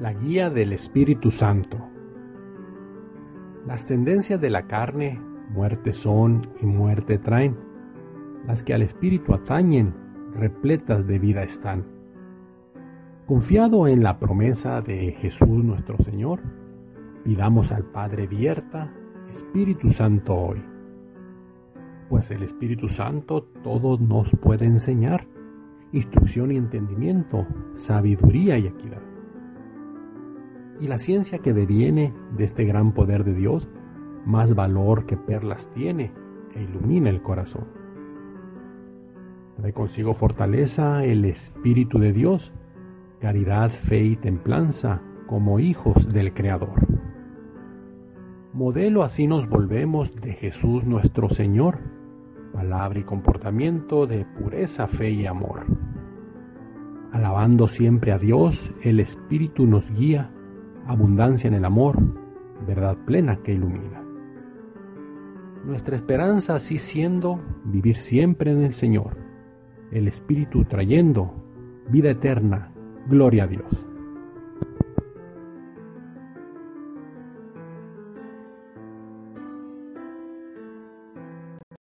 La guía del Espíritu Santo. Las tendencias de la carne muerte son y muerte traen. Las que al Espíritu atañen, repletas de vida están. Confiado en la promesa de Jesús nuestro Señor, pidamos al Padre Vierta, Espíritu Santo hoy. Pues el Espíritu Santo todo nos puede enseñar, instrucción y entendimiento, sabiduría y equidad y la ciencia que deviene de este gran poder de Dios, más valor que perlas tiene e ilumina el corazón. Trae consigo fortaleza el Espíritu de Dios, caridad, fe y templanza como hijos del Creador. Modelo así nos volvemos de Jesús nuestro Señor, palabra y comportamiento de pureza, fe y amor. Alabando siempre a Dios, el Espíritu nos guía abundancia en el amor, verdad plena que ilumina. Nuestra esperanza así siendo vivir siempre en el Señor, el Espíritu trayendo vida eterna, gloria a Dios.